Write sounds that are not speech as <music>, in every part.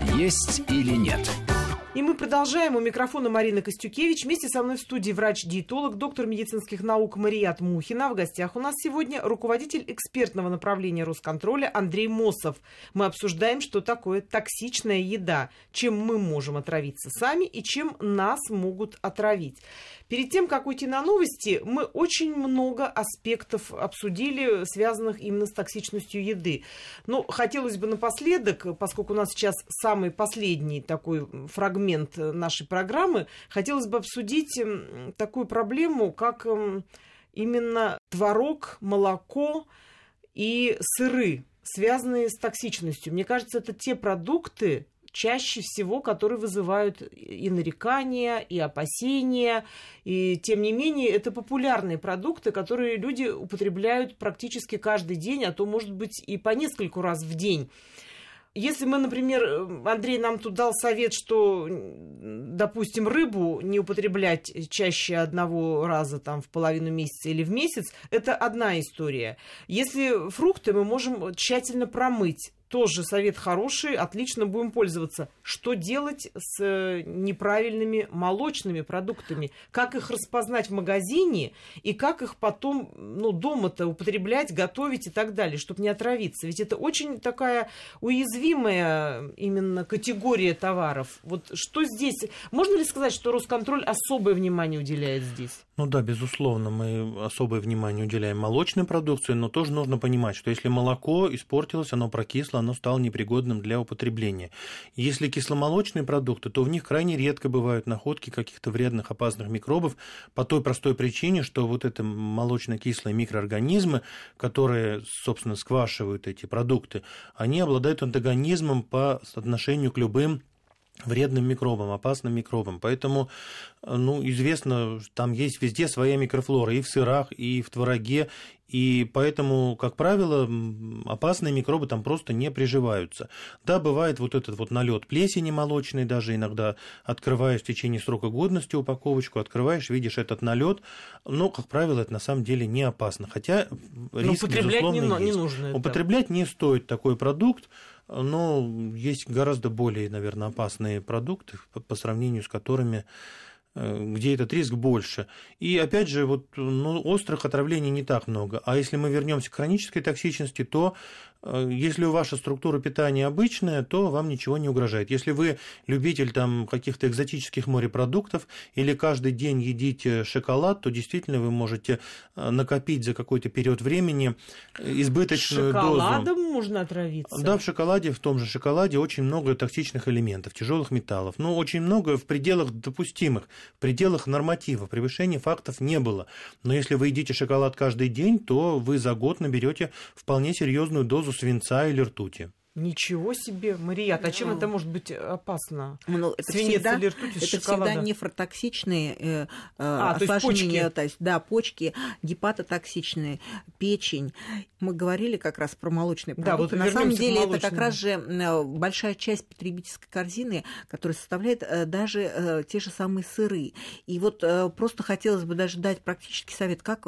Есть или нет? И мы продолжаем. У микрофона Марина Костюкевич. Вместе со мной в студии врач-диетолог, доктор медицинских наук Марият Мухина. В гостях у нас сегодня руководитель экспертного направления Росконтроля Андрей Мосов. Мы обсуждаем, что такое токсичная еда, чем мы можем отравиться сами и чем нас могут отравить. Перед тем, как уйти на новости, мы очень много аспектов обсудили, связанных именно с токсичностью еды. Но хотелось бы напоследок, поскольку у нас сейчас самый последний такой фрагмент нашей программы, хотелось бы обсудить такую проблему, как именно творог, молоко и сыры, связанные с токсичностью. Мне кажется, это те продукты, чаще всего, которые вызывают и нарекания, и опасения. И тем не менее, это популярные продукты, которые люди употребляют практически каждый день, а то, может быть, и по нескольку раз в день. Если мы, например, Андрей нам тут дал совет, что, допустим, рыбу не употреблять чаще одного раза там, в половину месяца или в месяц, это одна история. Если фрукты мы можем тщательно промыть, тоже совет хороший, отлично будем пользоваться. Что делать с э, неправильными молочными продуктами? Как их распознать в магазине и как их потом ну, дома-то употреблять, готовить и так далее, чтобы не отравиться? Ведь это очень такая уязвимая именно категория товаров. Вот что здесь? Можно ли сказать, что Росконтроль особое внимание уделяет здесь? Ну да, безусловно, мы особое внимание уделяем молочной продукции, но тоже нужно понимать, что если молоко испортилось, оно прокисло, оно стало непригодным для употребления. Если кисломолочные продукты, то в них крайне редко бывают находки каких-то вредных, опасных микробов по той простой причине, что вот это молочно-кислые микроорганизмы, которые, собственно, сквашивают эти продукты, они обладают антагонизмом по отношению к любым вредным микробам, опасным микробам. Поэтому, ну, известно, там есть везде своя микрофлора, и в сырах, и в твороге, и поэтому, как правило, опасные микробы там просто не приживаются. Да, бывает вот этот вот налет плесени молочной, даже иногда открываешь в течение срока годности упаковочку, открываешь, видишь этот налет, но, как правило, это на самом деле не опасно. Хотя риск, употреблять безусловно, не, есть. не нужно. Употреблять это. не стоит такой продукт, но есть гораздо более, наверное, опасные продукты, по сравнению с которыми Э, где этот риск больше. И опять же, вот, ну, острых отравлений не так много. А если мы вернемся к хронической токсичности, то если у ваша структура питания обычная, то вам ничего не угрожает. Если вы любитель там каких-то экзотических морепродуктов или каждый день едите шоколад, то действительно вы можете э, накопить за какой-то период времени избыточную Шоколадом дозу. можно отравиться? Да, в шоколаде, в том же шоколаде очень много токсичных элементов, тяжелых металлов. Но очень много в пределах допустимых, в пределах норматива. Превышения фактов не было. Но если вы едите шоколад каждый день, то вы за год наберете вполне серьезную дозу свинца или ртути. Ничего себе, Мария, а чем ну, это может быть опасно? Ну, это Свинец всегда, или ртуть из Это шоколада? всегда нефротоксичные э, э, а, осложнения, то есть, почки. то есть, да, почки, гепатотоксичные, печень. Мы говорили как раз про молочные продукты. Да, вот На самом деле это как раз же э, большая часть потребительской корзины, которая составляет э, даже те же самые сыры. И вот просто хотелось бы даже дать практический совет, как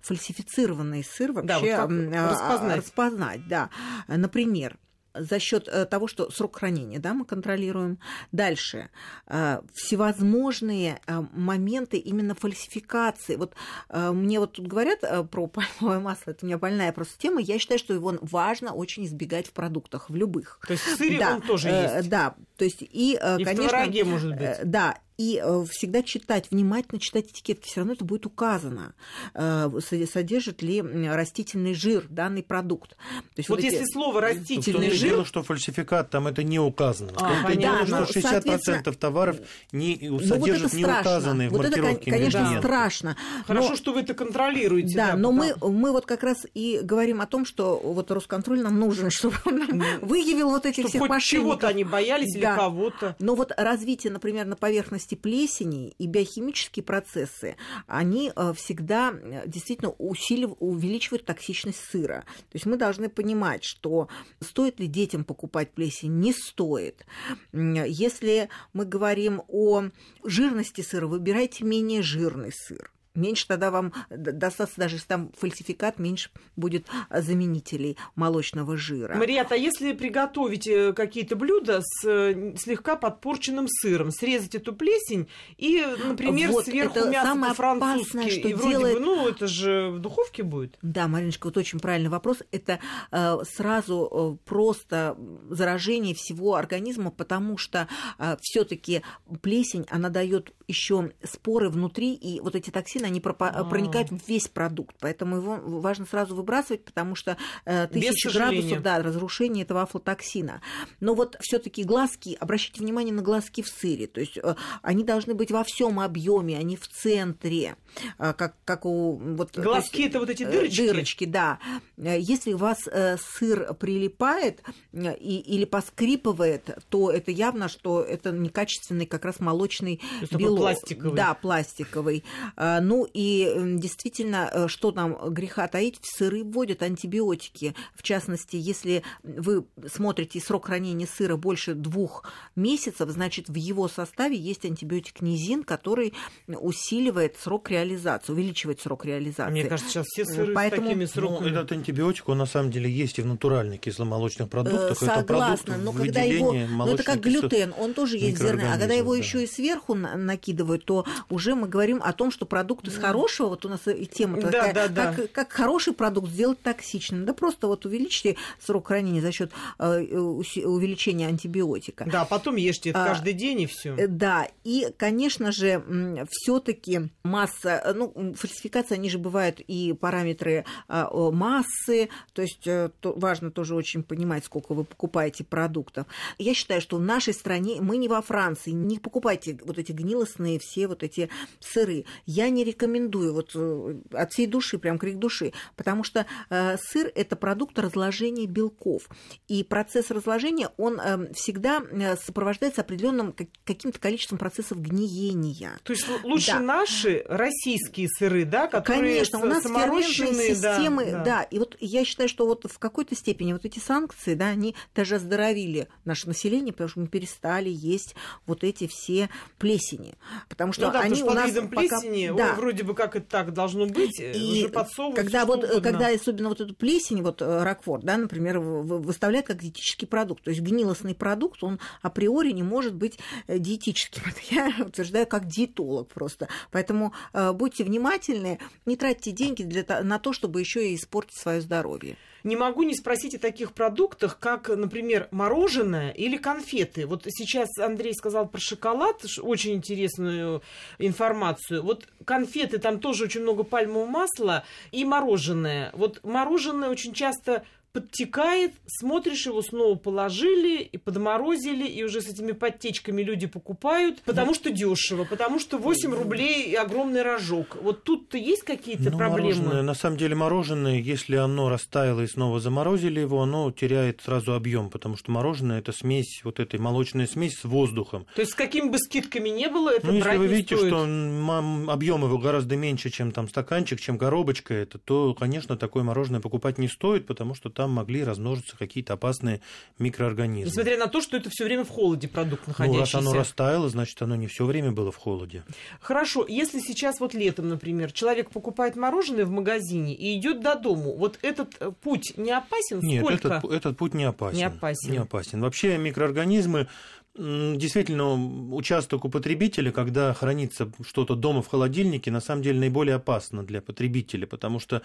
фальсифицированный сыр вообще да, вот распознать. распознать. Да. Например, за счет э, того, что срок хранения да, мы контролируем. Дальше. Э, всевозможные э, моменты именно фальсификации. Вот мне вот тут говорят про <laughs> пальмовое масло, это у меня больная просто тема. Я считаю, что его важно очень избегать в продуктах, в любых. То есть в сыре да, он тоже есть? Да, то есть и, и конечно... в может быть? Да, и э, всегда читать, внимательно читать этикетки, все равно это будет указано, э, содержит ли растительный жир данный продукт. То есть вот, вот если эти... слово растительный жир... Дело, что фальсификат там это не указано. А, это дело, что 60% соответственно... товаров не содержат ну, вот не указанные вот в маркировке это, конечно, страшно. Хорошо, но... что вы это контролируете. Да, да но мы, мы вот как раз и говорим о том, что вот Росконтроль нам нужен, <laughs> чтобы он выявил вот этих всех мошенников. чего-то они боялись или кого-то. Но вот развитие, например, на поверхности особенности плесени и биохимические процессы, они э, всегда э, действительно усиливают, увеличивают токсичность сыра. То есть мы должны понимать, что стоит ли детям покупать плесень, не стоит. Если мы говорим о жирности сыра, выбирайте менее жирный сыр. Меньше тогда вам достаточно, даже если там фальсификат, меньше будет заменителей молочного жира. Марият, а если приготовить э, какие-то блюда с э, слегка подпорченным сыром, срезать эту плесень и, например, вот, сверху мясо французское, что и вроде делает... бы, ну, это же в духовке будет? Да, Мариночка, вот очень правильный вопрос. Это э, сразу э, просто заражение всего организма, потому что э, все-таки плесень, она дает еще споры внутри, и вот эти токсины, они пропа- проникают в весь продукт. Поэтому его важно сразу выбрасывать, потому что э, тысячи градусов, да, разрушение этого афлотоксина. Но вот все-таки глазки, обращайте внимание на глазки в сыре, то есть э, они должны быть во всем объеме, они в центре, э, как, как у... Вот, глазки есть, это вот эти дырочки? Дырочки, да. Если у вас э, сыр прилипает э, и, или поскрипывает, то это явно, что это некачественный как раз молочный белок пластиковый. Да, пластиковый. А, ну и действительно, э, что там греха таить, в сыры вводят антибиотики. В частности, если вы смотрите срок хранения сыра больше двух месяцев, значит, в его составе есть антибиотик низин, который усиливает срок реализации, увеличивает срок реализации. Мне кажется, сейчас все сыры Поэтому... с такими сроками. Ну, этот антибиотик, он на самом деле есть и в натуральных кисломолочных продуктах. Согласна, но когда его... Ну, это как глютен, он тоже есть зерна. А когда его да. еще и сверху на накидывают, то уже мы говорим о том, что продукт из хорошего, вот у нас и тема да, такая, да, да. Как, как хороший продукт сделать токсичным. Да просто вот увеличьте срок хранения за счет э, увеличения антибиотика. Да, потом ешьте это а, каждый день и все. Э, да, и, конечно же, все-таки масса, э, ну, фальсификация, они же бывают и параметры а, массы, то есть важно тоже очень понимать, сколько вы покупаете продуктов. Я считаю, что в нашей стране, мы не во Франции, не покупайте вот эти гнилостные вкусные все вот эти сыры. Я не рекомендую вот э, от всей души, прям крик души, потому что э, сыр – это продукт разложения белков. И процесс разложения, он э, всегда э, сопровождается определенным каким-то количеством процессов гниения. То есть лучше да. наши российские сыры, да, которые Конечно, у нас ферментные системы, да, да. да. И вот я считаю, что вот в какой-то степени вот эти санкции, да, они даже оздоровили наше население, потому что мы перестали есть вот эти все плесени потому что ну, да, они у нас видом пока... плесени, да. Ой, вроде бы как это так должно быть, и уже подсовывают когда вот, угодно. когда особенно вот эту плесень, вот э, Рокфор, да, например, выставляют как диетический продукт, то есть гнилостный продукт, он априори не может быть э, диетическим. <laughs> Это я утверждаю как диетолог просто. Поэтому э, будьте внимательны, не тратьте деньги для, на то, чтобы еще и испортить свое здоровье не могу не спросить о таких продуктах, как, например, мороженое или конфеты. Вот сейчас Андрей сказал про шоколад, очень интересную информацию. Вот конфеты, там тоже очень много пальмового масла и мороженое. Вот мороженое очень часто подтекает, смотришь, его снова положили и подморозили, и уже с этими подтечками люди покупают, потому что дешево, потому что 8 рублей и огромный рожок. Вот тут-то есть какие-то ну, проблемы? Мороженое, на самом деле мороженое, если оно растаяло и снова заморозили его, оно теряет сразу объем, потому что мороженое это смесь, вот этой молочная смесь с воздухом. То есть с какими бы скидками не было, это Ну, если вы видите, стоит. что объем его гораздо меньше, чем там стаканчик, чем коробочка это, то, конечно, такое мороженое покупать не стоит, потому что там там могли размножиться какие-то опасные микроорганизмы. Несмотря на то, что это все время в холоде продукт находящийся. Ну, раз оно растаяло, значит, оно не все время было в холоде. Хорошо, если сейчас вот летом, например, человек покупает мороженое в магазине и идет до дому, вот этот э, путь не опасен? Нет, Сколько? Этот, этот путь не опасен. Не опасен. Не опасен. Вообще микроорганизмы Действительно, участок у потребителя, когда хранится что-то дома в холодильнике, на самом деле наиболее опасно для потребителя, потому что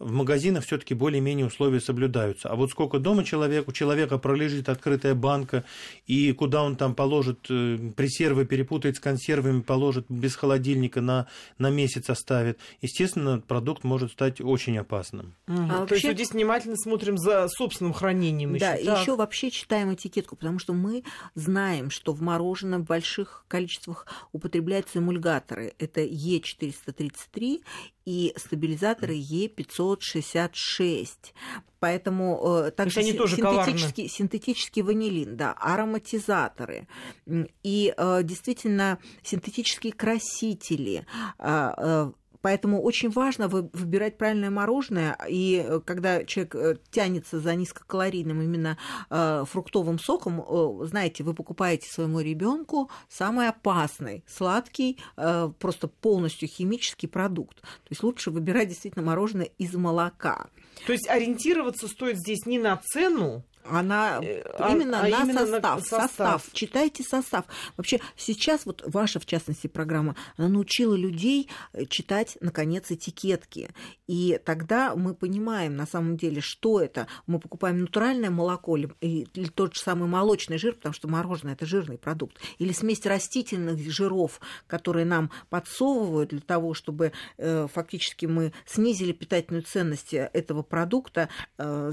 в магазинах все-таки более-менее условия соблюдаются. А вот сколько дома человек, у человека пролежит открытая банка, и куда он там положит э, пресервы, перепутает с консервами, положит без холодильника на, на месяц оставит, естественно, продукт может стать очень опасным. Угу. А То вообще... есть вот здесь внимательно смотрим за собственным хранением. Да, еще вообще читаем этикетку, потому что мы знаем, знаем, что в мороженом в больших количествах употребляются эмульгаторы. Это Е433 и стабилизаторы Е566. Поэтому э, также они тоже синтетический, синтетический ванилин, да, ароматизаторы и э, действительно синтетические красители, а, э, Поэтому очень важно выбирать правильное мороженое. И э, когда человек э, тянется за низкокалорийным именно э, фруктовым соком, знаете, вы покупаете своему ребенку самый опасный, сладкий, просто полностью химический продукт. То есть лучше выбирать действительно мороженое из молока. То есть ориентироваться стоит здесь не на цену, она э, а, именно, а на, именно состав, на состав. Состав. Читайте состав. Вообще сейчас вот ваша, в частности, программа, она научила людей э, читать, наконец, этикетки. И тогда мы понимаем, на самом деле, что это. Мы покупаем натуральное молоко или, или тот же самый молочный жир, потому что мороженое – это жирный продукт, или смесь растительных жиров, которые нам подсовывают для того, чтобы э, фактически мы снизили питательную ценность этого продукта э,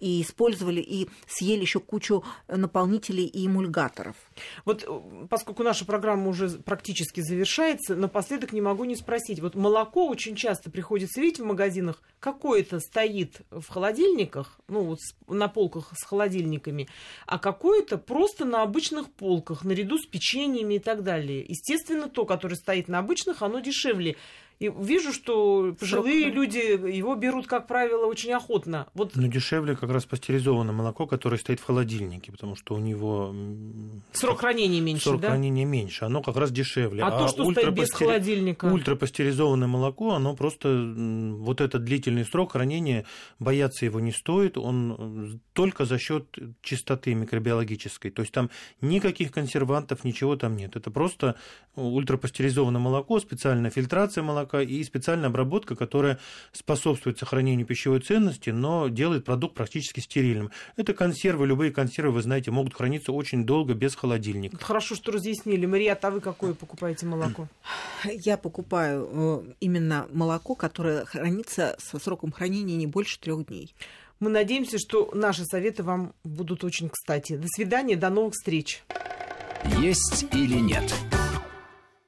и использовали и съели еще кучу наполнителей и эмульгаторов. Вот э, поскольку наша программа уже практически завершается, напоследок не могу не спросить. Вот молоко очень часто приходится видеть в магазинах, какое-то стоит в холодильниках, ну вот на полках с холодильниками, а какое-то просто на обычных полках, наряду с печеньями и так далее. Естественно, то, которое стоит на обычных, оно дешевле. И вижу, что пожилые Срок... люди его берут, как правило, очень охотно. Вот... Ну, дешевле как раз пастеризованное молоко, которое стоит в холодильнике, потому что у него... Срок хранения меньше, Срок да? хранения меньше, оно как раз дешевле. А, а то, что стоит без холодильника? Ультрапастеризованное молоко, оно просто... Вот этот длительный срок хранения, бояться его не стоит, он только за счет чистоты микробиологической. То есть там никаких консервантов, ничего там нет. Это просто ультрапастеризованное молоко, специальная фильтрация молока, молока и специальная обработка, которая способствует сохранению пищевой ценности, но делает продукт практически стерильным. Это консервы, любые консервы, вы знаете, могут храниться очень долго без холодильника. Хорошо, что разъяснили. Мария, а вы какое покупаете молоко? <clears throat> Я покупаю э, именно молоко, которое хранится со сроком хранения не больше трех дней. Мы надеемся, что наши советы вам будут очень кстати. До свидания, до новых встреч. Есть или нет?